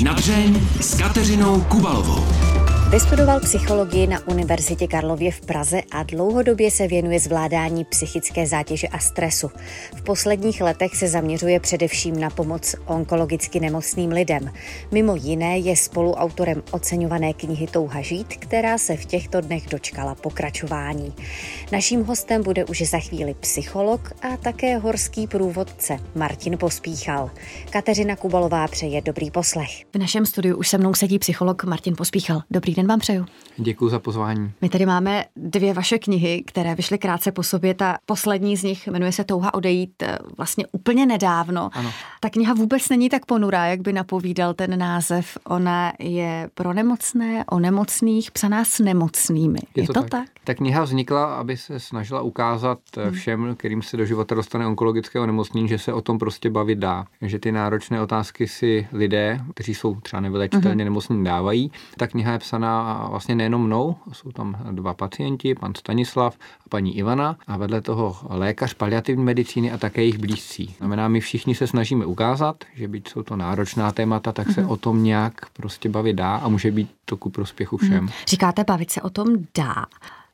Na dřeň s Kateřinou Kubalovou. Vystudoval psychologii na Univerzitě Karlově v Praze a dlouhodobě se věnuje zvládání psychické zátěže a stresu. V posledních letech se zaměřuje především na pomoc onkologicky nemocným lidem. Mimo jiné je spoluautorem oceňované knihy Touha žít, která se v těchto dnech dočkala pokračování. Naším hostem bude už za chvíli psycholog a také horský průvodce Martin Pospíchal. Kateřina Kubalová přeje dobrý poslech. V našem studiu už se mnou sedí psycholog Martin Pospíchal. Dobrý den den vám přeju. Děkuji za pozvání. My tady máme dvě vaše knihy, které vyšly krátce po sobě. Ta poslední z nich jmenuje se Touha odejít eh, vlastně úplně nedávno. Ano. Ta kniha vůbec není tak ponurá, jak by napovídal ten název. Ona je pro nemocné, o nemocných, psaná s nemocnými. Je, je to, to tak? tak? Ta kniha vznikla, aby se snažila ukázat hmm. všem, kterým se do života dostane onkologického onemocnění, že se o tom prostě bavit dá. Že ty náročné otázky si lidé, kteří jsou třeba nevylečitelně hmm. nemocní, dávají. Ta kniha je psaná vlastně nejenom mnou, jsou tam dva pacienti, pan Stanislav a paní Ivana a vedle toho lékař paliativní medicíny a také jejich blízcí. Znamená, my všichni se snažíme ukázat, že byť jsou to náročná témata, tak se mm-hmm. o tom nějak prostě bavit dá a může být to ku prospěchu všem. Mm. Říkáte, bavit se o tom dá.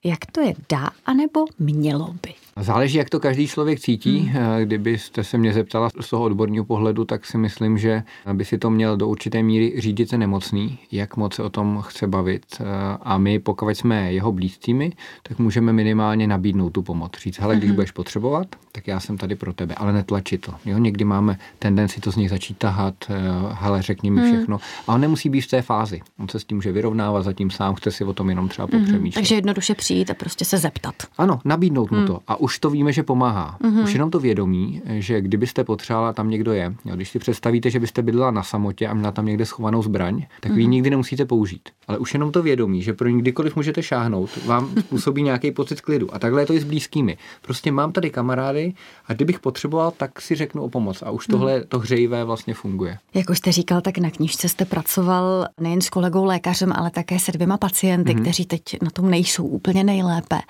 Jak to je, dá anebo mělo by? Záleží, jak to každý člověk cítí. Hmm. Eh, kdybyste se mě zeptala z toho odborního pohledu, tak si myslím, že by si to měl do určité míry řídit se nemocný, jak moc se o tom chce bavit. Eh, a my, pokud jsme jeho blízcími, tak můžeme minimálně nabídnout tu pomoc. Říct, hele, když hmm. budeš potřebovat, tak já jsem tady pro tebe, ale netlačit to. Jo, někdy máme tendenci to z něj začít tahat, eh, hele, řekni mi hmm. všechno. A on nemusí být v té fázi. On se s tím může vyrovnávat, zatím sám chce si o tom jenom třeba hmm. popřemýšlet. Takže jednoduše přijít a prostě se zeptat. Ano, nabídnout mu to. A už to víme, že pomáhá. Mm-hmm. Už jenom to vědomí, že kdybyste potřebovala, tam někdo je. Jo, když si představíte, že byste bydlela na samotě a měla tam někde schovanou zbraň, tak vy ji mhm. nikdy nemusíte použít. Ale už jenom to vědomí, že pro ní kdykoliv můžete šáhnout, vám způsobí nějaký pocit klidu. A takhle je to i s blízkými. Prostě mám tady kamarády a kdybych potřeboval, tak si řeknu o pomoc. A už mhm. tohle, to hřejivé vlastně funguje. Jak už jste říkal, tak na knižce jste pracoval nejen s kolegou lékařem, ale také se dvěma pacienty, mm-hmm. kteří teď na tom nejsou úplně nejlépe.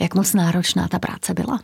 Jak moc náročná ta práce byla?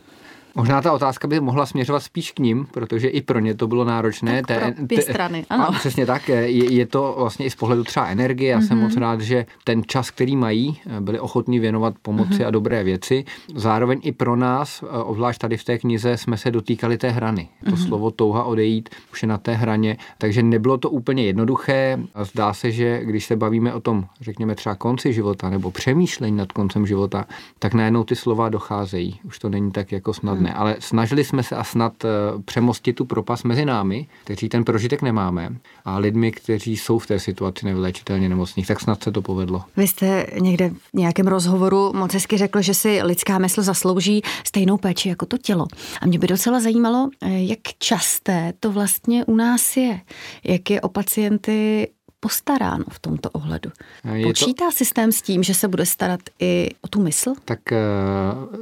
Možná ta otázka by mohla směřovat spíš k ním, protože i pro ně to bylo náročné. Tak pro obě strany, ano. A přesně tak, je, je to vlastně i z pohledu třeba energie. Já mm-hmm. jsem mhm. moc rád, že ten čas, který mají, byli ochotní věnovat pomoci mm-hmm. a dobré věci. Zároveň i pro nás, obzvlášť tady v té knize, jsme se dotýkali té hrany. To mm-hmm. slovo touha odejít už je na té hraně, takže nebylo to úplně jednoduché. Zdá se, že když se bavíme o tom, řekněme třeba konci života nebo přemýšlení nad koncem života, tak najednou ty slova docházejí. Už to není tak jako snadné snadné, ale snažili jsme se a snad eh, přemostit tu propas mezi námi, kteří ten prožitek nemáme, a lidmi, kteří jsou v té situaci nevylečitelně nemocných, tak snad se to povedlo. Vy jste někde v nějakém rozhovoru moc hezky řekl, že si lidská mysl zaslouží stejnou péči jako to tělo. A mě by docela zajímalo, eh, jak časté to vlastně u nás je. Jak je o pacienty postaráno v tomto ohledu? Je Počítá to... systém s tím, že se bude starat i o tu mysl? Tak eh,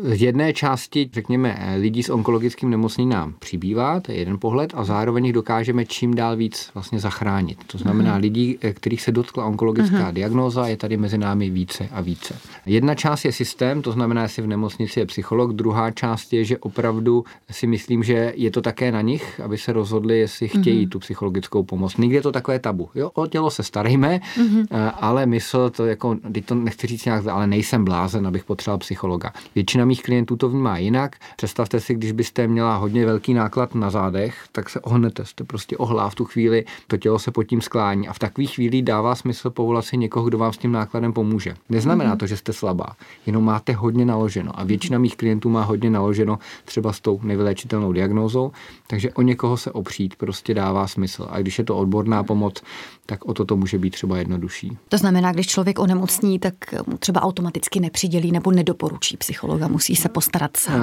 z jedné části, řekněme, lidí s onkologickým nemocněním nám přibývá, to je jeden pohled, a zároveň jich dokážeme čím dál víc vlastně zachránit. To znamená, uh-huh. lidí, eh, kterých se dotkla onkologická uh-huh. diagnóza, je tady mezi námi více a více. Jedna část je systém, to znamená, jestli v nemocnici je psycholog, druhá část je, že opravdu si myslím, že je to také na nich, aby se rozhodli, jestli chtějí uh-huh. tu psychologickou pomoc. Nikdy je to takové tabu. Jo, o tělo se starejme, mm-hmm. ale mysl, to jako, teď to nechci říct nějak, ale nejsem blázen, abych potřeboval psychologa. Většina mých klientů to vnímá jinak. Představte si, když byste měla hodně velký náklad na zádech, tak se ohnete, jste prostě ohlá v tu chvíli, to tělo se pod tím sklání a v takové chvíli dává smysl povolat si někoho, kdo vám s tím nákladem pomůže. Neznamená mm-hmm. to, že jste slabá, jenom máte hodně naloženo a většina mých klientů má hodně naloženo třeba s tou nevyléčitelnou diagnózou, takže o někoho se opřít prostě dává smysl. A když je to odborná pomoc, tak o to to může být třeba jednodušší. To znamená, když člověk onemocní, tak mu třeba automaticky nepřidělí nebo nedoporučí psychologa, musí se postarat sám.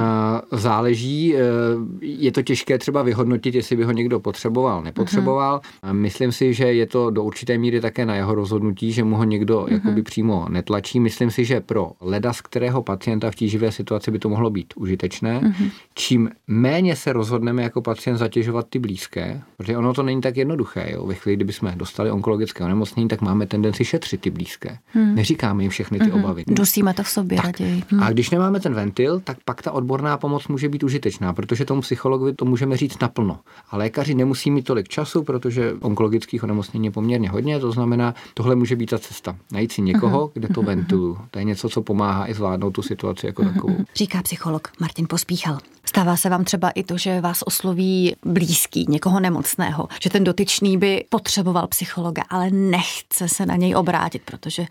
Záleží, e, je to těžké třeba vyhodnotit, jestli by ho někdo potřeboval, nepotřeboval. Uh-huh. Myslím si, že je to do určité míry také na jeho rozhodnutí, že mu ho někdo uh-huh. jakoby přímo netlačí. Myslím si, že pro leda, z kterého pacienta v tíživé situaci by to mohlo být užitečné. Uh-huh. Čím méně se rozhodneme jako pacient zatěžovat ty blízké, protože ono to není tak jednoduché. Jo? Ve chvíli, kdyby jsme dostali onkologické onkologické onemocnění, tak máme tendenci šetřit ty blízké. Hmm. Neříkáme jim všechny ty hmm. obavy. Dusíme to v sobě tak. raději. Hmm. A když nemáme ten ventil, tak pak ta odborná pomoc může být užitečná, protože tomu psychologovi to můžeme říct naplno. A lékaři nemusí mít tolik času, protože onkologických onemocnění je poměrně hodně, to znamená, tohle může být ta cesta. Najít si někoho, hmm. kde to ventilu. To je něco, co pomáhá i zvládnout tu situaci jako takovou. Říká psycholog Martin Pospíchal. Stává se vám třeba i to, že vás osloví blízký, někoho nemocného, že ten dotyčný by potřeboval psychologa, ale nechce se na něj obrátit, protože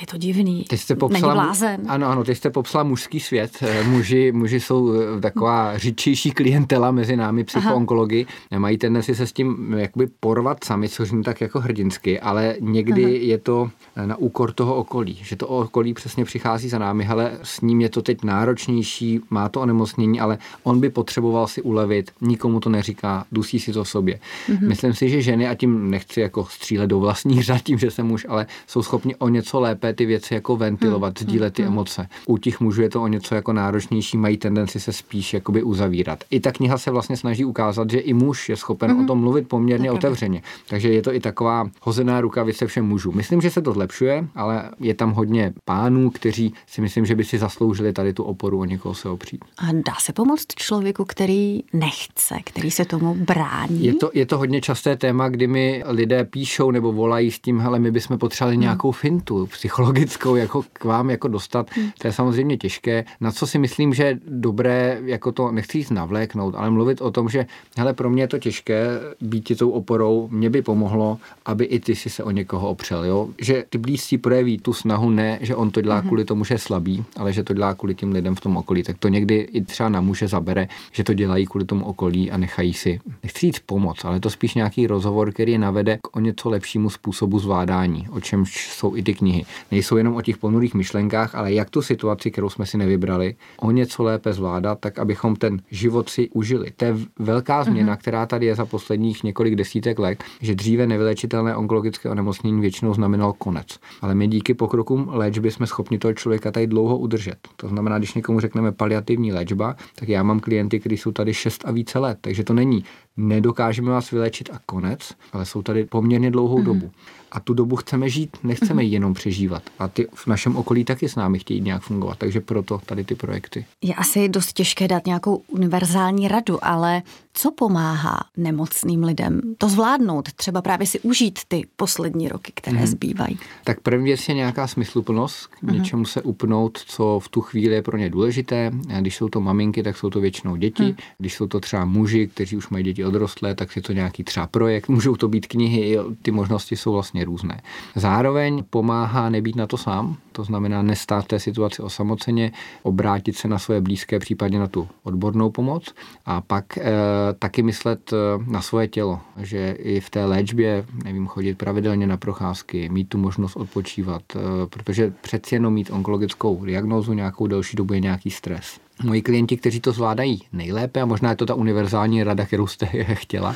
je to divný. Ty jste popsala, Není blázen. Ano, ano, ty jste popsala mužský svět. Eh, muži, muži jsou eh, taková říčější klientela mezi námi, psychoonkologi. Mají tendenci se s tím eh, jakoby porvat sami, což mi tak jako hrdinsky, ale někdy Aha. je to na úkor toho okolí, že to okolí přesně přichází za námi, ale s ním je to teď náročnější, má to onemocnění, ale on by potřeboval si ulevit, nikomu to neříká, dusí si to sobě. Mhm. Myslím si, že ženy, a tím nechci jako střílet do vlastních řad tím, že jsem muž, ale jsou schopni o něco lépe lépe ty věci jako ventilovat, hmm. sdílet ty hmm. emoce. U těch mužů je to o něco jako náročnější, mají tendenci se spíš jakoby uzavírat. I ta kniha se vlastně snaží ukázat, že i muž je schopen hmm. o tom mluvit poměrně otevřeně. Takže je to i taková hozená rukavice všem mužů. Myslím, že se to zlepšuje, ale je tam hodně pánů, kteří si myslím, že by si zasloužili tady tu oporu o někoho se opřít. A dá se pomoct člověku, který nechce, který se tomu brání? Je to, je to hodně časté téma, kdy mi lidé píšou nebo volají s tím, hele, my bychom potřebovali hmm. nějakou fintu, psychologickou jako k vám jako dostat, hmm. to je samozřejmě těžké. Na co si myslím, že je dobré, jako to nechci jít navléknout, ale mluvit o tom, že hele, pro mě je to těžké být ti tou oporou, mě by pomohlo, aby i ty si se o někoho opřel. Jo? Že ty blízcí projeví tu snahu ne, že on to dělá hmm. kvůli tomu, že je slabý, ale že to dělá kvůli těm lidem v tom okolí. Tak to někdy i třeba na muže zabere, že to dělají kvůli tomu okolí a nechají si, nechci říct pomoc, ale to spíš nějaký rozhovor, který je navede k o něco lepšímu způsobu zvládání, o čemž jsou i ty knihy nejsou jenom o těch ponurých myšlenkách, ale jak tu situaci, kterou jsme si nevybrali, o něco lépe zvládat, tak abychom ten život si užili. To je velká změna, mm-hmm. která tady je za posledních několik desítek let, že dříve nevylečitelné onkologické onemocnění většinou znamenalo konec. Ale my díky pokrokům léčby jsme schopni toho člověka tady dlouho udržet. To znamená, když někomu řekneme paliativní léčba, tak já mám klienty, kteří jsou tady 6 a více let, takže to není nedokážeme vás vylečit a konec, ale jsou tady poměrně dlouhou mm-hmm. dobu a tu dobu chceme žít, nechceme ji jenom přežívat. A ty v našem okolí taky s námi chtějí nějak fungovat, takže proto tady ty projekty. Je asi dost těžké dát nějakou univerzální radu, ale co pomáhá nemocným lidem to zvládnout, třeba právě si užít ty poslední roky, které hmm. zbývají? Tak první věc je nějaká smysluplnost, k hmm. něčemu se upnout, co v tu chvíli je pro ně důležité. Když jsou to maminky, tak jsou to většinou děti. Hmm. Když jsou to třeba muži, kteří už mají děti odrostlé, tak je to nějaký třeba projekt. Můžou to být knihy, ty možnosti jsou vlastně různé. Zároveň pomáhá nebýt na to sám, to znamená nestát té situaci osamoceně, obrátit se na svoje blízké, případně na tu odbornou pomoc a pak e, taky myslet eh, na svoje tělo, že i v té léčbě, nevím, chodit pravidelně na procházky, mít tu možnost odpočívat, e, protože přeci jenom mít onkologickou diagnózu nějakou delší dobu je nějaký stres moji klienti, kteří to zvládají nejlépe, a možná je to ta univerzální rada, kterou jste chtěla,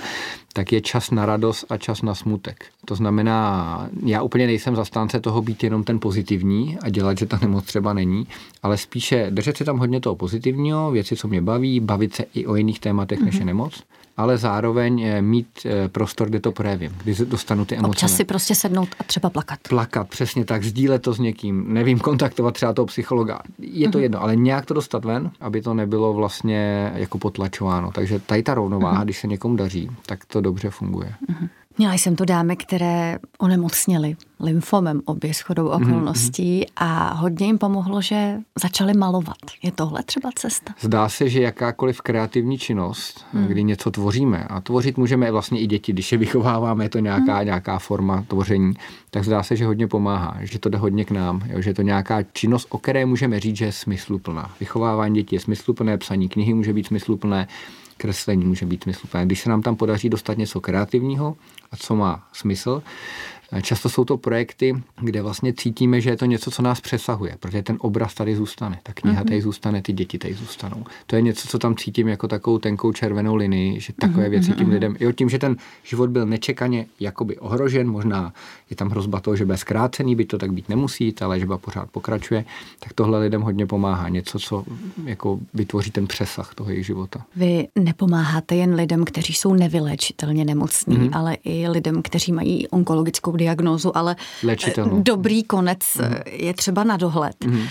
tak je čas na radost a čas na smutek. To znamená, já úplně nejsem zastánce toho být jenom ten pozitivní a dělat, že ta nemoc třeba není, ale spíše držet si tam hodně toho pozitivního, věci, co mě baví, bavit se i o jiných tématech, mm-hmm. než je mhm. nemoc ale zároveň eh, mít eh, prostor, kde to projevím, kdy dostanu ty emoce. Občas si prostě sednout a třeba plakat. Plakat, přesně tak, sdílet to s někým, nevím, kontaktovat třeba toho psychologa. Je to uh-huh. jedno, ale nějak to dostat ven, aby to nebylo vlastně jako potlačováno. Takže tady ta rovnováha, uh-huh. když se někomu daří, tak to dobře funguje. Uh-huh. Měla jsem to dámy, které onemocněly lymfomem obě shodou mhm, okolností mm-hmm. a hodně jim pomohlo, že začali malovat. Je tohle třeba cesta? Zdá se, že jakákoliv kreativní činnost, mm. kdy něco tvoříme, a tvořit můžeme vlastně i děti, když je vychováváme, je to nějaká, mm. nějaká forma tvoření, tak zdá se, že hodně pomáhá, že to jde hodně k nám, jo, že je to nějaká činnost, o které můžeme říct, že je smysluplná. Vychovávání dětí je smysluplné, psaní knihy může být smysluplné, kreslení může být smysluplné. Když se nám tam podaří dostat něco kreativního a co má smysl, Často jsou to projekty, kde vlastně cítíme, že je to něco, co nás přesahuje, protože ten obraz tady zůstane, ta kniha mm-hmm. tady zůstane, ty děti tady zůstanou. To je něco, co tam cítím jako takovou tenkou červenou linii, že takové mm-hmm. věci tím mhm. lidem, i tím, že ten život byl nečekaně jakoby ohrožen, možná je tam hrozba toho, že bude zkrácený, by to tak být nemusí, ta léčba pořád pokračuje, tak tohle lidem hodně pomáhá. Něco, co jako vytvoří ten přesah toho jejich života. Vy nepomáháte jen lidem, kteří jsou nevylečitelně nemocní, mm-hmm. ale i lidem, kteří mají onkologickou diagnózu, ale Léčitelnou. dobrý konec mm. je třeba na dohled. Mm.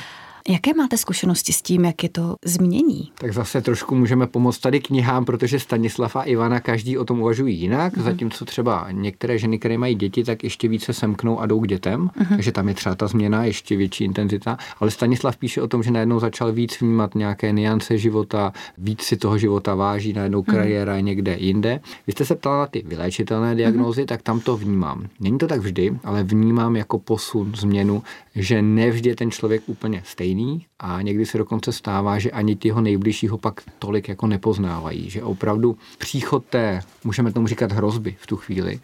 Jaké máte zkušenosti s tím, jak je to změní? Tak zase trošku můžeme pomoct tady knihám, protože Stanislav a Ivana každý o tom uvažují jinak, mm. zatímco třeba některé ženy, které mají děti, tak ještě více semknou a jdou k dětem, mm. takže tam je třeba ta změna, ještě větší intenzita. Ale Stanislav píše o tom, že najednou začal víc vnímat nějaké niance života, víc si toho života váží, najednou kariéra je někde jinde. Vy jste se ptala na ty vyléčitelné diagnózy, mm. tak tam to vnímám. Není to tak vždy, ale vnímám jako posun, změnu, že nevždy je ten člověk úplně stejný a někdy se dokonce stává, že ani těho nejbližšího pak tolik jako nepoznávají, že opravdu příchod té, můžeme tomu říkat hrozby v tu chvíli,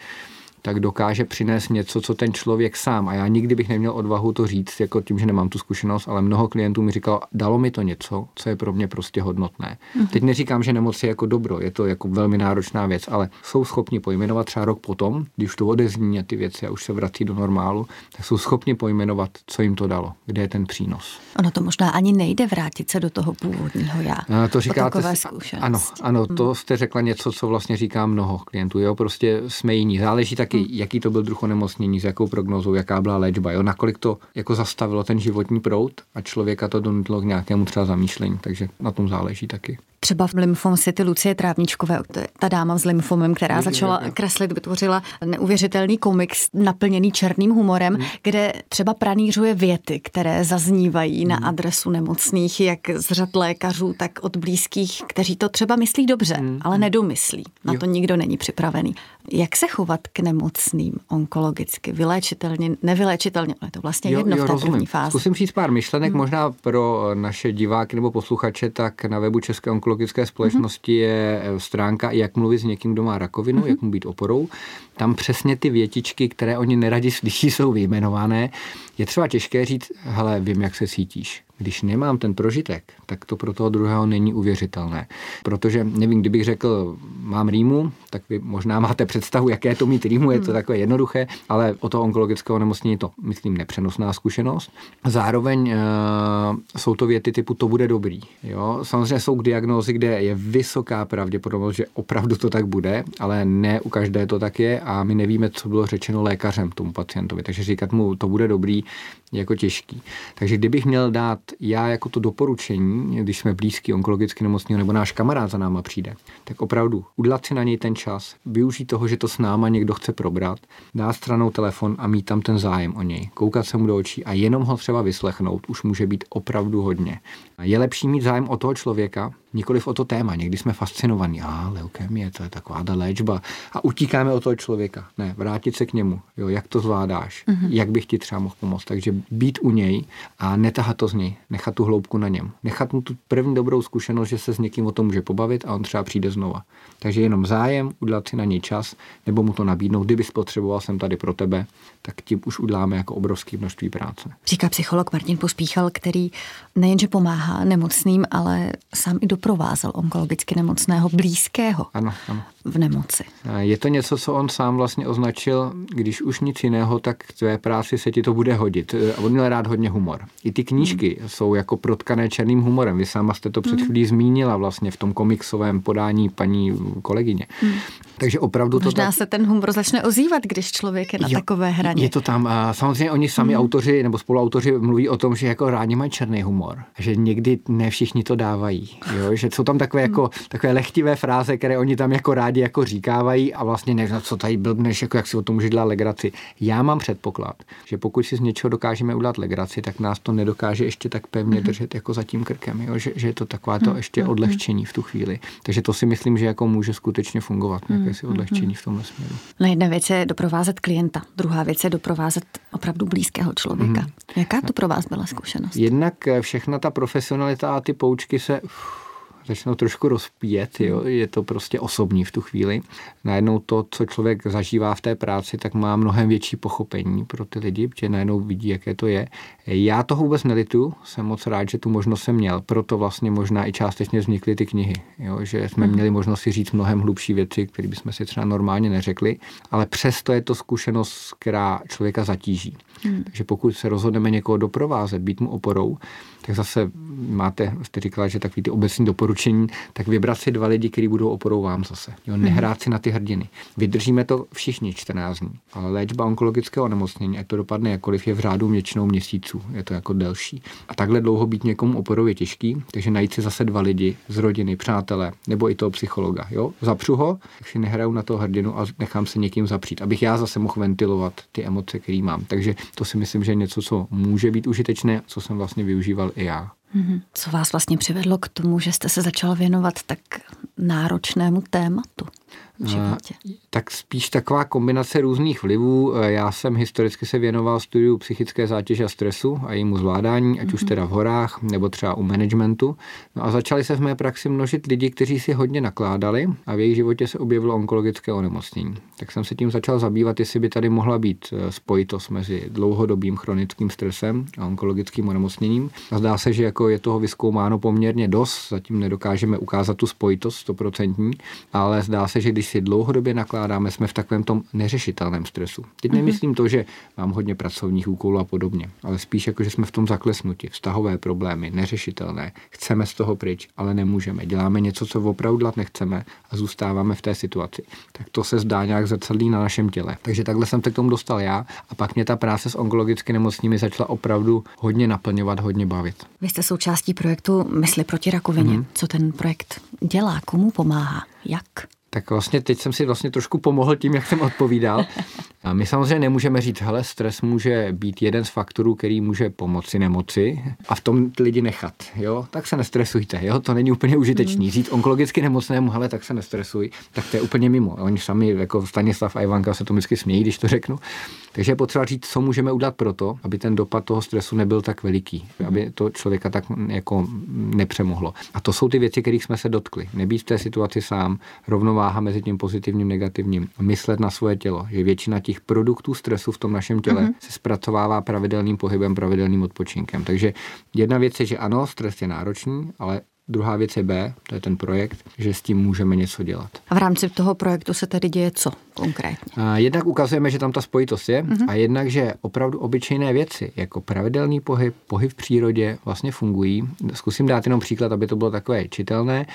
tak dokáže přinést něco, co ten člověk sám. A já nikdy bych neměl odvahu to říct, jako tím, že nemám tu zkušenost, ale mnoho klientů mi říkalo, dalo mi to něco, co je pro mě prostě hodnotné. Mm-hmm. Teď neříkám, že nemoc je jako dobro, je to jako velmi náročná věc, ale jsou schopni pojmenovat třeba rok potom, když to odezní a ty věci a už se vrací do normálu, tak jsou schopni pojmenovat, co jim to dalo, kde je ten přínos. Ono to možná ani nejde vrátit se do toho původního já. A to říkáte. Ano, ano, to mhm. jste řekla něco, co vlastně říká mnoho klientů. Jo, prostě jsme jiní. Záleží taky jaký, jaký to byl druh onemocnění, s jakou prognozou, jaká byla léčba, jo, nakolik to jako zastavilo ten životní proud a člověka to donutilo k nějakému třeba zamýšlení, takže na tom záleží taky. Třeba v Lymphom City Lucie Trávničkové, ta dáma s lymfomem, která začala kreslit, vytvořila neuvěřitelný komiks naplněný černým humorem, hmm. kde třeba pranířuje věty, které zaznívají hmm. na adresu nemocných, jak z řad lékařů, tak od blízkých, kteří to třeba myslí dobře, hmm. ale nedomyslí. Na jo. to nikdo není připravený. Jak se chovat k nemocným onkologicky, vyléčitelně, nevyléčitelně? Je to vlastně jo, jedno jo, v té rozumím. první fázi. Zkusím říct pár myšlenek, hmm. možná pro naše diváky nebo posluchače, tak na webu České onkologické společnosti mm-hmm. je eh, stránka, jak mluvit s někým, kdo má rakovinu, mm-hmm. jak mu být oporou. Tam přesně ty větičky, které oni neradi slyší, jsou vyjmenované. Je třeba těžké říct, hele, vím, jak se cítíš když nemám ten prožitek, tak to pro toho druhého není uvěřitelné. Protože, nevím, kdybych řekl, mám rýmu, tak vy možná máte představu, jaké to mít rýmu, je to hmm. takové jednoduché, ale o toho onkologického nemocnění je to, myslím, nepřenosná zkušenost. Zároveň e, jsou to věty typu to bude dobrý. Jo? Samozřejmě jsou diagnózy, kde je vysoká pravděpodobnost, že opravdu to tak bude, ale ne u každé to tak je a my nevíme, co bylo řečeno lékařem tomu pacientovi. Takže říkat mu, to bude dobrý, jako těžký. Takže kdybych měl dát já jako to doporučení, když jsme blízký onkologicky nemocný nebo náš kamarád za náma přijde, tak opravdu udělat si na něj ten čas, využít toho, že to s náma někdo chce probrat, dát stranou telefon a mít tam ten zájem o něj, koukat se mu do očí a jenom ho třeba vyslechnout, už může být opravdu hodně. Je lepší mít zájem o toho člověka, nikoliv o to téma. Někdy jsme fascinovaní, a leukemie, to je taková léčba a utíkáme od toho člověka. Ne, vrátit se k němu, jo, jak to zvládáš, mm-hmm. jak bych ti třeba mohl pomoct. Takže být u něj a netahat to z něj, nechat tu hloubku na něm. Nechat mu tu první dobrou zkušenost, že se s někým o tom může pobavit a on třeba přijde znova. Takže jenom zájem, udělat si na něj čas, nebo mu to nabídnout, kdyby potřeboval jsem tady pro tebe, tak tím už uděláme jako obrovské množství práce. Říká psycholog Martin Pospíchal, který nejenže pomáhá nemocným, ale sám i doprovázel onkologicky nemocného blízkého ano, ano. v nemoci. Je to něco, co on sám vlastně označil, když už nic jiného, tak v tvé práci se ti to bude hodit. A on měl rád hodně humor. I ty knížky hmm. jsou jako protkané černým humorem. Vy sama jste to před hmm. chvílí zmínila vlastně v tom komiksovém podání paní kolegyně. Hmm. Takže opravdu Možná to tak... se ten humor začne ozývat, když člověk je na jo, takové hraně. Je to tam. A samozřejmě oni sami hmm. autoři nebo spoluautoři mluví o tom, že jako rádi mají černý humor. Že někdy ne všichni to dávají. Jo? Že jsou tam takové, jako, takové lehtivé fráze, které oni tam jako rádi jako říkávají a vlastně nevím, co tady blbneš, jako jak si o tom může dělat legraci. Já mám předpoklad, že pokud si z něčeho dokážeme udělat legraci, tak nás to nedokáže ještě tak pevně mm-hmm. držet jako za tím krkem. Jo? Že, že je to taková to ještě odlehčení v tu chvíli. Takže to si myslím, že jako může skutečně fungovat, nějaké si odlehčení v tomhle směru. Na jedna věc je doprovázet klienta, druhá věc je doprovázet opravdu blízkého člověka. Mm. Jaká to pro vás byla zkušenost? Jednak eh, všechna ta profesionalita a ty poučky se začnou trošku rozpíjet, jo? Hmm. je to prostě osobní v tu chvíli. Najednou to, co člověk zažívá v té práci, tak má mnohem větší pochopení pro ty lidi, protože najednou vidí, jaké to je. Já toho vůbec nelitu, jsem moc rád, že tu možnost jsem měl, proto vlastně možná i částečně vznikly ty knihy, jo? že jsme hmm. měli možnost si říct mnohem hlubší věci, které bychom si třeba normálně neřekli, ale přesto je to zkušenost, která člověka zatíží. Hmm. Takže pokud se rozhodneme někoho doprovázet, být mu oporou, tak zase máte, jste říkala, že takový ty obecní doporučení odpočení, tak vybrat si dva lidi, kteří budou oporou vám zase. Jo, nehrát si na ty hrdiny. Vydržíme to všichni 14 dní, ale léčba onkologického onemocnění, ať to dopadne jakkoliv, je v řádu většinou měsíců, je to jako delší. A takhle dlouho být někomu oporou je těžký, takže najít si zase dva lidi z rodiny, přátelé, nebo i toho psychologa. Jo? Zapřu ho, tak si nehraju na to hrdinu a nechám se někým zapřít, abych já zase mohl ventilovat ty emoce, které mám. Takže to si myslím, že je něco, co může být užitečné, co jsem vlastně využíval i já. Mhm. Co vás vlastně přivedlo k tomu, že jste se začal věnovat tak náročnému tématu? V životě? Tak spíš taková kombinace různých vlivů. Já jsem historicky se věnoval studiu psychické zátěže a stresu a jejímu zvládání, ať mm-hmm. už mhm. teda v horách nebo třeba u managementu. No a začali se v mé praxi množit lidi, kteří si hodně nakládali a v jejich životě se objevilo onkologické onemocnění. Tak jsem se tím začal zabývat, jestli by tady mohla být eh, spojitost mezi dlouhodobým chronickým stresem a onkologickým onemocněním. A zdá se, že jako je toho vyskoumáno poměrně dost, zatím nedokážeme ukázat tu spojitost stoprocentní, ale zdá se, že když si dlouhodobě nakládáme, jsme v takovém tom neřešitelném stresu. Teď mm-hmm. nemyslím to, že mám hodně pracovních úkolů a podobně, ale spíš jako, že jsme v tom zaklesnuti, vztahové problémy, neřešitelné, chceme z toho pryč, ale nemůžeme. Děláme něco, co opravdu dělat nechceme a zůstáváme v té situaci. Tak to se zdá nějak zrcadlí na našem těle. Takže takhle jsem se k tomu dostal já a pak mě ta práce s onkologicky nemocnými začala opravdu hodně naplňovat, hodně bavit. Vy jste součástí projektu Mysli proti rakovině. Mm-hmm. Co ten projekt dělá? Komu pomáhá? Jak? Tak vlastně teď jsem si vlastně trošku pomohl tím, jak jsem odpovídal. A my samozřejmě nemůžeme říct, hele, stres může být jeden z faktorů, který může pomoci nemoci a v tom lidi nechat, jo, tak se nestresujte, jo, to není úplně užitečný. Hmm. Říct onkologicky nemocnému, hele, tak se nestresuj, tak to je úplně mimo. Oni sami, jako Stanislav a Ivanka se to vždycky smějí, když to řeknu. Takže je potřeba říct, co můžeme udělat pro to, aby ten dopad toho stresu nebyl tak veliký, aby to člověka tak jako nepřemohlo. A to jsou ty věci, kterých jsme se dotkli. Nebýt v té situaci sám, rovnováha mezi tím pozitivním, negativním, myslet na svoje tělo, že většina těch produktů stresu v tom našem těle mm-hmm. se zpracovává pravidelným pohybem, pravidelným odpočinkem. Takže jedna věc je, že ano, stres je náročný, ale Druhá věc je B, to je ten projekt, že s tím můžeme něco dělat. A v rámci toho projektu se tedy děje co konkrétně? A jednak ukazujeme, že tam ta spojitost je uh-huh. a jednak, že opravdu obyčejné věci, jako pravidelný pohyb, pohyb v přírodě vlastně fungují. Zkusím dát jenom příklad, aby to bylo takové čitelné.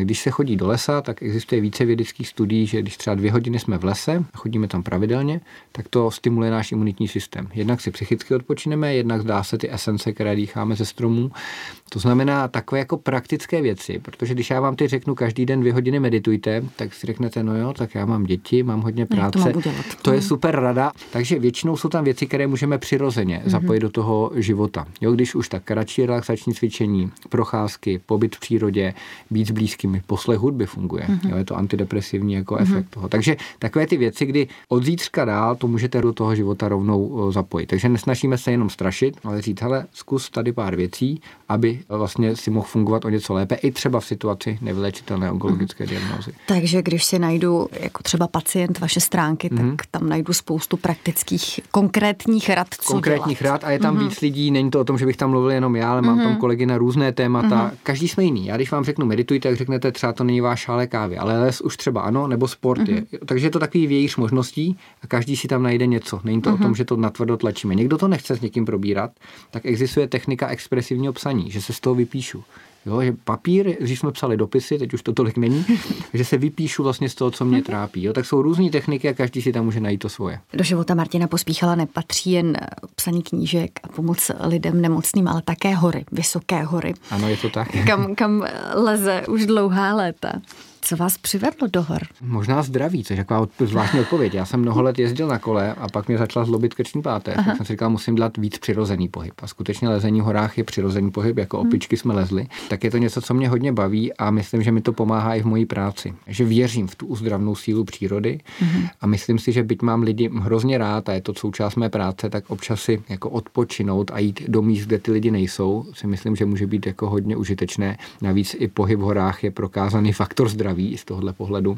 Když se chodí do lesa, tak existuje více vědeckých studií, že když třeba dvě hodiny jsme v lese, chodíme tam pravidelně, tak to stimuluje náš imunitní systém. Jednak si psychicky odpočineme, jednak zdá se ty esence, které dýcháme ze stromů. To znamená takové jako praktické praktické věci, protože když já vám ty řeknu každý den dvě hodiny meditujte, tak si řeknete, no jo, tak já mám děti, mám hodně práce. Ne, to, to je super rada. Takže většinou jsou tam věci, které můžeme přirozeně mm-hmm. zapojit do toho života. Jo, když už tak kratší relaxační cvičení, procházky, pobyt v přírodě, být s blízkými, poslech hudby funguje. Mm-hmm. Jo, je to antidepresivní jako mm-hmm. efekt toho. Takže takové ty věci, kdy od zítřka dál to můžete do toho života rovnou zapojit. Takže nesnažíme se jenom strašit, ale říct, hele, zkus tady pár věcí, aby vlastně si mohl fungovat o něco lépe, i třeba v situaci nevylečitelné onkologické mm. diagnózy. Takže když si najdu jako třeba pacient vaše stránky, mm. tak mhm. tam najdu spoustu praktických, konkrétních rad, co Konkrétních dělat. rad a je tam mm. víc lidí, není to o tom, že bych tam mluvil jenom já, ale mám mm. tam kolegy na různé témata. Mm. Každý jsme jiný. Já když vám řeknu meditujte, tak řeknete třeba to není váš šále kávy, ale les už třeba ano, nebo sport mm. je. Mhm. Takže je to takový vějíř možností a každý si tam najde něco. Není to mm. o tom, mhm. že to natvrdo tlačíme. Někdo to nechce s někým probírat, tak existuje technika expresivního psaní, že se z toho vypíšu. Jo, že papír, když jsme psali dopisy, teď už to tolik není, že se vypíšu vlastně z toho, co mě trápí. Jo, tak jsou různé techniky a každý si tam může najít to svoje. Do života Martina Pospíchala nepatří jen psaní knížek a pomoc lidem nemocným, ale také hory, vysoké hory. Ano, je to tak. Kam, kam leze už dlouhá léta. Co vás přivedlo do hor? Možná zdraví, což je taková zvláštní odpověď. Já jsem mnoho let jezdil na kole a pak mě začala zlobit krční páteř. Tak jsem si říkal, musím dělat víc přirozený pohyb. A skutečně lezení v horách je přirozený pohyb, jako hmm. opičky jsme lezli. Tak je to něco, co mě hodně baví a myslím, že mi to pomáhá i v mojí práci. Že věřím v tu uzdravnou sílu přírody hmm. a myslím si, že byť mám lidi hrozně rád a je to součást mé práce, tak občas si jako odpočinout a jít do míst, kde ty lidi nejsou, si myslím, že může být jako hodně užitečné. Navíc i pohyb v horách je prokázaný faktor zdraví zdraví z tohohle pohledu.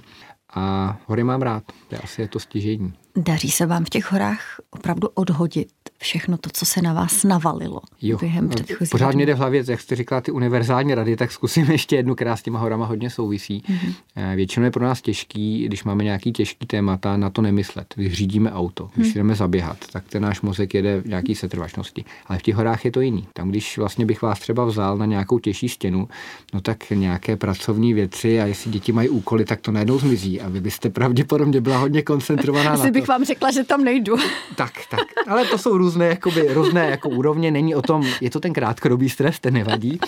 A hory mám rád, to je asi je to stěžení. Daří se vám v těch horách opravdu odhodit všechno to, co se na vás navalilo jo, během předchozí Pořád mě jde v hlavě, jak jste říkala, ty univerzální rady, tak zkusím ještě jednu, která s těma horama hodně souvisí. Mm-hmm. Většinou je pro nás těžký, když máme nějaký těžký témata, na to nemyslet. Když řídíme auto, když mm. jdeme zaběhat, tak ten náš mozek jede v nějaký setrvačnosti. Ale v těch horách je to jiný. Tam, když vlastně bych vás třeba vzal na nějakou těžší stěnu, no tak nějaké pracovní věci a jestli děti mají úkoly, tak to najednou zmizí a vy byste pravděpodobně byla hodně koncentrovaná Asi na bych vám řekla, že tam nejdu. Tak, tak. Ale to jsou různé, jakoby, různé jako úrovně. Není o tom, je to ten krátkodobý stres, ten nevadí.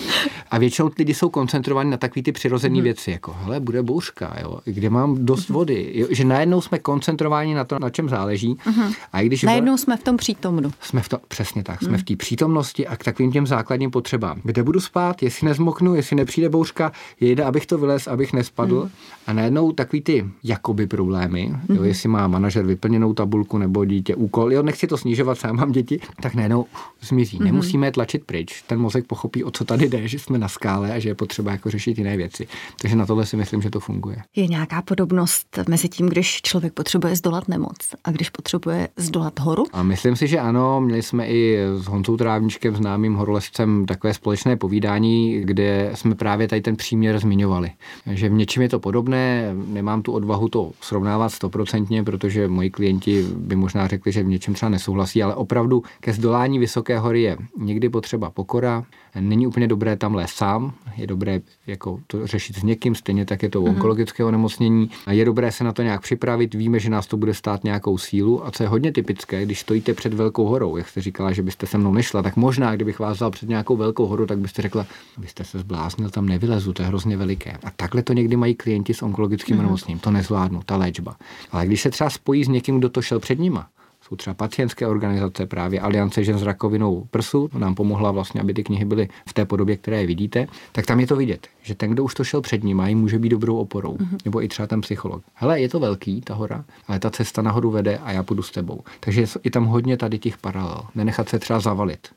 A většinou lidi jsou koncentrovaní na takové ty přirozené hmm. věci, jako hele, bude bouřka, jo, kde mám dost mhm. vody. Jo, že najednou jsme koncentrováni na to, na čem záleží. Hmm. A i když najednou jsme v tom přítomnu. Jsme v to, přesně tak, jsme hmm. v té přítomnosti a k takovým těm základním potřebám. Kde budu spát, jestli nezmoknu, jestli nepřijde bouřka, jde, abych to vylez, abych nespadl. Hmm. A najednou takový ty jakoby problémy, hmm. jo, jestli má manažer vyplněnou tabulku nebo dítě úkol, jo, nechci to snižovat, já mám děti, tak najednou zmizí. Hmm. Nemusíme je tlačit pryč. Ten mozek pochopí, o co tady jde, že jsme na skále a že je potřeba jako řešit jiné věci. Takže na tohle si myslím, že to funguje. Je nějaká podobnost mezi tím, když člověk potřebuje zdolat nemoc a když potřebuje zdolat horu? A myslím si, že ano. Měli jsme i s Honzou Trávničkem, známým horolezcem, takové společné povídání, kde jsme právě tady ten příměr zmiňovali. Že v něčem je to podobné, nemám tu odvahu to srovnávat stoprocentně, protože moji klienti by možná řekli, že v něčem třeba nesouhlasí, ale opravdu ke zdolání vysoké hory je někdy potřeba pokora, není úplně dobré tam lézt sám, je dobré jako to řešit s někým, stejně tak je to u mm-hmm. onkologického nemocnění. Je dobré se na to nějak připravit, víme, že nás to bude stát nějakou sílu a co je hodně typické, když stojíte před velkou horou, jak jste říkala, že byste se mnou nešla, tak možná, kdybych vás vzal před nějakou velkou horu, tak byste řekla, vy jste se zbláznil, tam nevylezu, to je hrozně veliké. A takhle to někdy mají klienti s onkologickým mm-hmm. nemocněním, to nezvládnu, ta léčba. Ale když se třeba spojí s někým, kdo to šel před nima, jsou třeba pacientské organizace, právě Aliance žen s rakovinou prsu, nám pomohla vlastně, aby ty knihy byly v té podobě, které je vidíte, tak tam je to vidět, že ten, kdo už to šel před ním, jim může být dobrou oporou, mm-hmm. nebo i třeba ten psycholog. Hele, je to velký, ta hora, ale ta cesta nahoru vede a já půjdu s tebou. Takže je tam hodně tady těch paralel. Nenechat se třeba zavalit.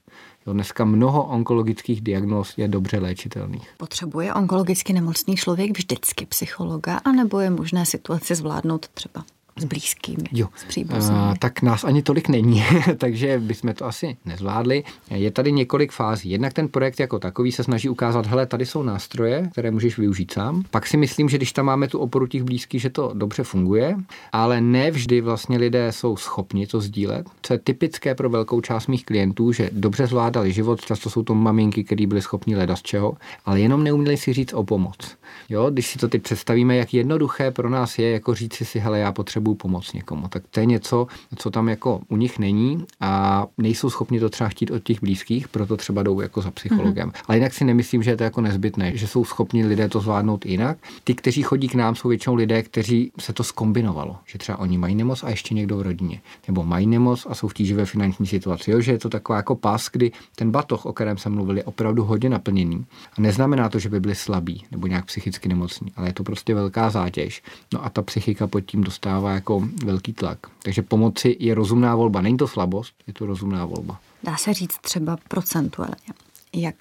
Jo, dneska mnoho onkologických diagnóz je dobře léčitelných. Potřebuje onkologicky nemocný člověk vždycky psychologa, anebo je možné situaci zvládnout třeba s blízkými, jo. s příbuznými. tak nás ani tolik není, takže bychom to asi nezvládli. Je tady několik fází. Jednak ten projekt jako takový se snaží ukázat, hele, tady jsou nástroje, které můžeš využít sám. Pak si myslím, že když tam máme tu oporu těch blízkých, že to dobře funguje, ale ne vždy vlastně lidé jsou schopni to sdílet. Co je typické pro velkou část mých klientů, že dobře zvládali život, často jsou to maminky, které byly schopni leda z čeho, ale jenom neuměli si říct o pomoc. Jo, když si to teď představíme, jak jednoduché pro nás je jako říct si, hele, já potřebuju pomoc někomu, tak to je něco, co tam jako u nich není a nejsou schopni to třeba chtít od těch blízkých, proto třeba jdou jako za psychologem. Mm-hmm. Ale jinak si nemyslím, že je to jako nezbytné, že jsou schopni lidé to zvládnout jinak. Ty, kteří chodí k nám, jsou většinou lidé, kteří se to skombinovalo, že třeba oni mají nemoc a ještě někdo v rodině, nebo mají nemoc a jsou v tíživé finanční situaci. Jo, že je to taková jako pas, kdy ten batoh, o kterém jsem mluvil, je opravdu hodně naplněný. A neznamená to, že by byli slabí nebo nějak psychicky psychicky nemocní, ale je to prostě velká zátěž. No a ta psychika pod tím dostává jako velký tlak. Takže pomoci je rozumná volba. Není to slabost, je to rozumná volba. Dá se říct třeba procentuálně, jak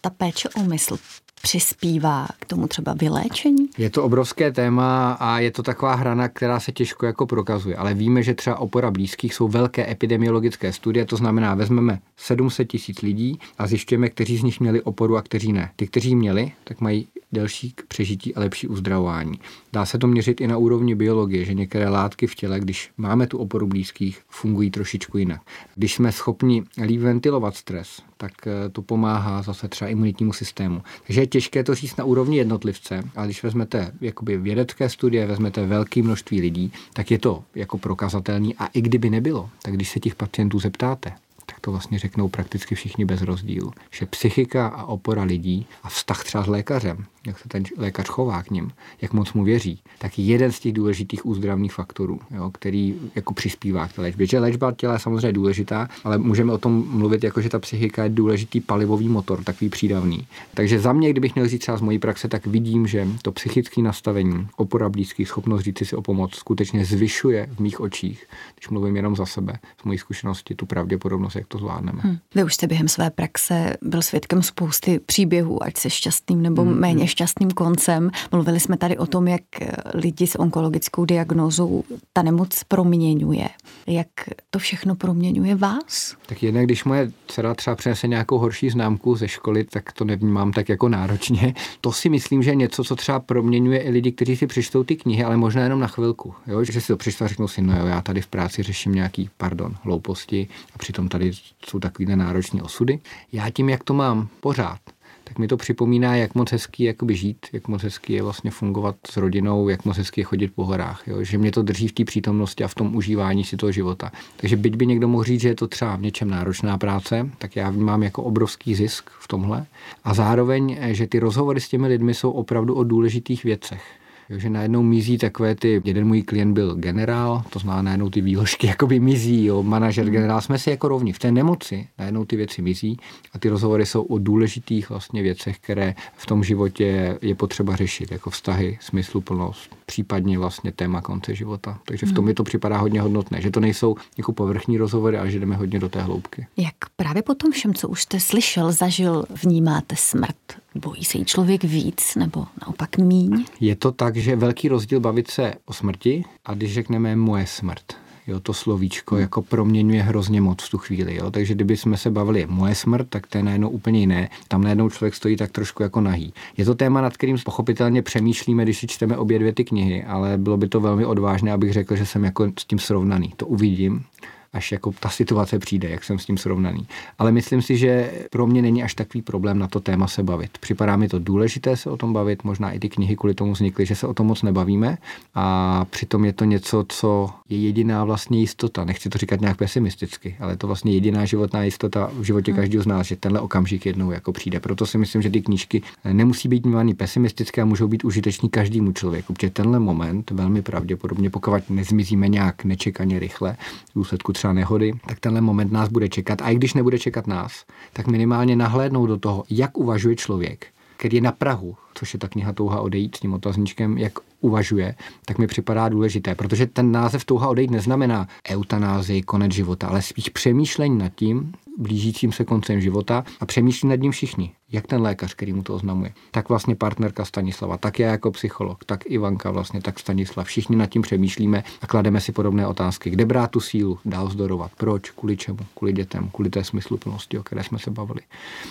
ta péče o mysl přispívá k tomu třeba vyléčení? Je to obrovské téma a je to taková hrana, která se těžko jako prokazuje. Ale víme, že třeba opora blízkých jsou velké epidemiologické studie, to znamená, vezmeme 700 tisíc lidí a zjišťujeme, kteří z nich měli oporu a kteří ne. Ty, kteří měli, tak mají delší přežití a lepší uzdravování. Dá se to měřit i na úrovni biologie, že některé látky v těle, když máme tu oporu blízkých, fungují trošičku jinak. Když jsme schopni líp ventilovat stres, tak eh, to pomáhá zase třeba imunitnímu systému. Takže je těžké to říct na úrovni jednotlivce, ale když vezmete jakoby vědecké studie, vezmete velké množství lidí, tak je to jako prokazatelný. A i kdyby nebylo, tak když se těch pacientů zeptáte, tak to vlastně řeknou prakticky všichni bez rozdílu. Že psychika a opora lidí a vztah třeba s lékařem, jak se ten lékař chová k ním, jak moc mu věří, tak je jeden z těch důležitých úzdravných faktorů, jo, který jako přispívá k té léčbě. Že léčba těla je samozřejmě důležitá, ale můžeme o tom mluvit jako, že ta psychika je důležitý palivový motor, takový přídavný. Takže za mě, kdybych měl říct třeba z mojí praxe, tak vidím, že to psychické nastavení, opora blízkých, schopnost říct si o pomoc skutečně zvyšuje v mých očích, když mluvím jenom za sebe, z mojí zkušenosti, tu pravděpodobnost, jak to zvládneme. Hmm. Vy už jste během své praxe byl svědkem spousty příběhů, ať se šťastným nebo hmm. méně šťastným koncem. Mluvili jsme tady o tom, jak lidi s onkologickou diagnózou ta nemoc proměňuje. Jak to všechno proměňuje vás? Tak jednak, když moje dcera třeba přinese nějakou horší známku ze školy, tak to nevnímám tak jako náročně. To si myslím, že je něco, co třeba proměňuje i lidi, kteří si přečtou ty knihy, ale možná jenom na chvilku. Jo? Že si to přečtou a řeknou si, no jo, já tady v práci řeším nějaký, pardon, hlouposti a přitom tady jsou takový náročné osudy. Já tím, jak to mám pořád, tak mi to připomíná, jak moc hezký je žít, jak moc hezký je vlastně fungovat s rodinou, jak moc hezký je chodit po horách. Jo? Že mě to drží v té přítomnosti a v tom užívání si toho života. Takže byť by někdo mohl říct, že je to třeba v něčem náročná práce, tak já vnímám jako obrovský zisk v tomhle. A zároveň, že ty rozhovory s těmi lidmi jsou opravdu o důležitých věcech. Jo, že najednou mizí takové ty, jeden můj klient byl generál, to znamená najednou ty výložky jakoby mizí, jo, manažer, hmm. generál, jsme si jako rovni. V té nemoci najednou ty věci mizí a ty rozhovory jsou o důležitých vlastně věcech, které v tom životě je potřeba řešit, jako vztahy, smysluplnost, případně vlastně téma konce života. Takže v tom hmm. mi to připadá hodně hodnotné, že to nejsou jako povrchní rozhovory, ale že jdeme hodně do té hloubky. Jak právě po tom všem, co už jste slyšel, zažil, vnímáte smrt? Bojí se jí člověk víc nebo naopak míň? Je to tak, že velký rozdíl bavit se o smrti a když řekneme moje smrt. Jo, to slovíčko hmm. jako proměňuje hrozně moc v tu chvíli. Jo. Takže kdyby jsme se bavili moje smrt, tak to je najednou úplně jiné. Tam najednou člověk stojí tak trošku jako nahý. Je to téma, nad kterým pochopitelně přemýšlíme, když si čteme obě dvě ty knihy, ale bylo by to velmi odvážné, abych řekl, že jsem jako s tím srovnaný. To uvidím až jako ta situace přijde, jak jsem s tím srovnaný. Ale myslím si, že pro mě není až takový problém na to téma se bavit. Připadá mi to důležité se o tom bavit, možná i ty knihy kvůli tomu vznikly, že se o tom moc nebavíme a přitom je to něco, co je jediná vlastně jistota. Nechci to říkat nějak pesimisticky, ale je to vlastně jediná životná jistota v životě hmm. každého z nás, že tenhle okamžik jednou jako přijde. Proto si myslím, že ty knížky nemusí být vnímány pesimistické a můžou být užiteční každému člověku, protože tenhle moment velmi pravděpodobně, pokud nezmizíme nějak nečekaně rychle, v důsledku třeba nehody, tak tenhle moment nás bude čekat. A i když nebude čekat nás, tak minimálně nahlédnout do toho, jak uvažuje člověk, který je na Prahu, což je ta kniha Touha odejít s tím otazníčkem, jak uvažuje, tak mi připadá důležité, protože ten název Touha odejít neznamená eutanázii, konec života, ale spíš přemýšlení nad tím, blížícím se koncem života a přemýšlí nad ním všichni jak ten lékař, který mu to oznamuje, tak vlastně partnerka Stanislava, tak já jako psycholog, tak Ivanka vlastně, tak Stanislav. Všichni nad tím přemýšlíme a klademe si podobné otázky. Kde brát tu sílu, dál zdorovat, proč, kvůli čemu, kvůli dětem, kvůli té smysluplnosti, o které jsme se bavili.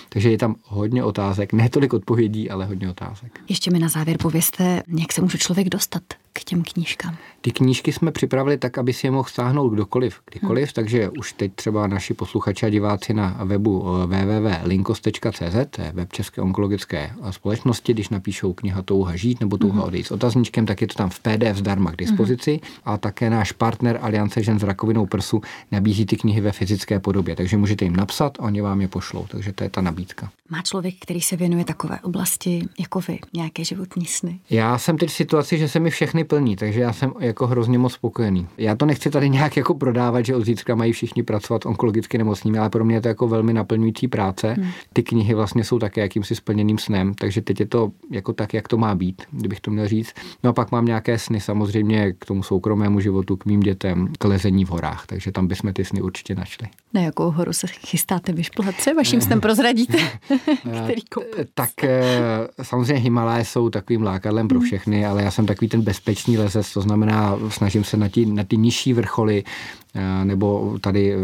Takže je tam hodně otázek, ne tolik odpovědí, ale hodně otázek. Ještě mi na závěr pověste, jak se může člověk dostat k těm knížkám? Ty knížky jsme připravili tak, aby si je mohl stáhnout kdokoliv, kdykoliv, hmm. takže už teď třeba naši posluchači a diváci na webu eh, www.linkos.cz, web České onkologické společnosti, když napíšou kniha Touha žít nebo Touha mhm. odejít s otazníčkem, tak je to tam v PDF zdarma k dispozici mm a také náš partner Aliance žen s rakovinou prsu nabízí ty knihy ve fyzické podobě, takže můžete jim napsat a oni vám je pošlou, takže to je ta nabídka. Má člověk, který se věnuje takové oblasti jako vy, nějaké životní sny? Já jsem teď v situaci, že se mi všechny plní, takže já jsem jako hrozně moc spokojený. Já to nechci tady nějak jako prodávat, že od zítřka mají všichni pracovat onkologicky nemocnými, ale pro mě je to jako velmi naplňující práce. Hmm. Ty knihy vlastně jsou také jakýmsi splněným snem, takže teď je to jako tak, jak to má být, kdybych to měl říct. No a pak mám nějaké sny samozřejmě k tomu soukromému životu, k mým dětem, k lezení v horách, takže tam bychom ty sny určitě našli. Na jakou horu se chystáte vyšplat? Vaším snem prozradíte? Který kop? Tak eh, samozřejmě Himalaje jsou takovým lákadlem pro hmm. všechny, ale já jsem takový ten bezpečný lezec, to znamená, snažím se na ty, na ty nižší vrcholy, nebo tady e,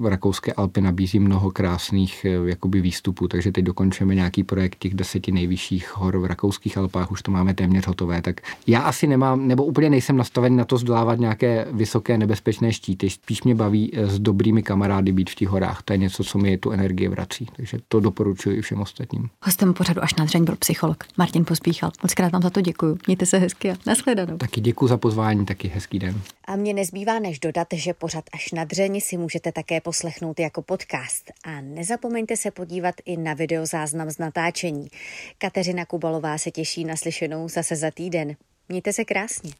v Rakouské Alpy nabízí mnoho krásných e, jakoby výstupů, takže teď dokončujeme nějaký projekt těch deseti nejvyšších hor v Rakouských Alpách, už to máme téměř hotové, tak já asi nemám, nebo úplně nejsem nastaven na to zdolávat nějaké vysoké nebezpečné štíty, spíš mě baví s dobrými kamarády být v těch horách, to je něco, co mi tu energii vrací, takže to doporučuji i všem ostatním. Hostem pořadu až na dřeň byl psycholog Martin Pospíchal. Moc krát vám za to děkuji. Mějte se hezky a nashledanou. Taky děkuji za pozvání, taky hezký den. A mě nezbývá než dodat, že pořad až na dřeň si můžete také poslechnout jako podcast. A nezapomeňte se podívat i na videozáznam z natáčení. Kateřina Kubalová se těší na slyšenou zase za týden. Mějte se krásně.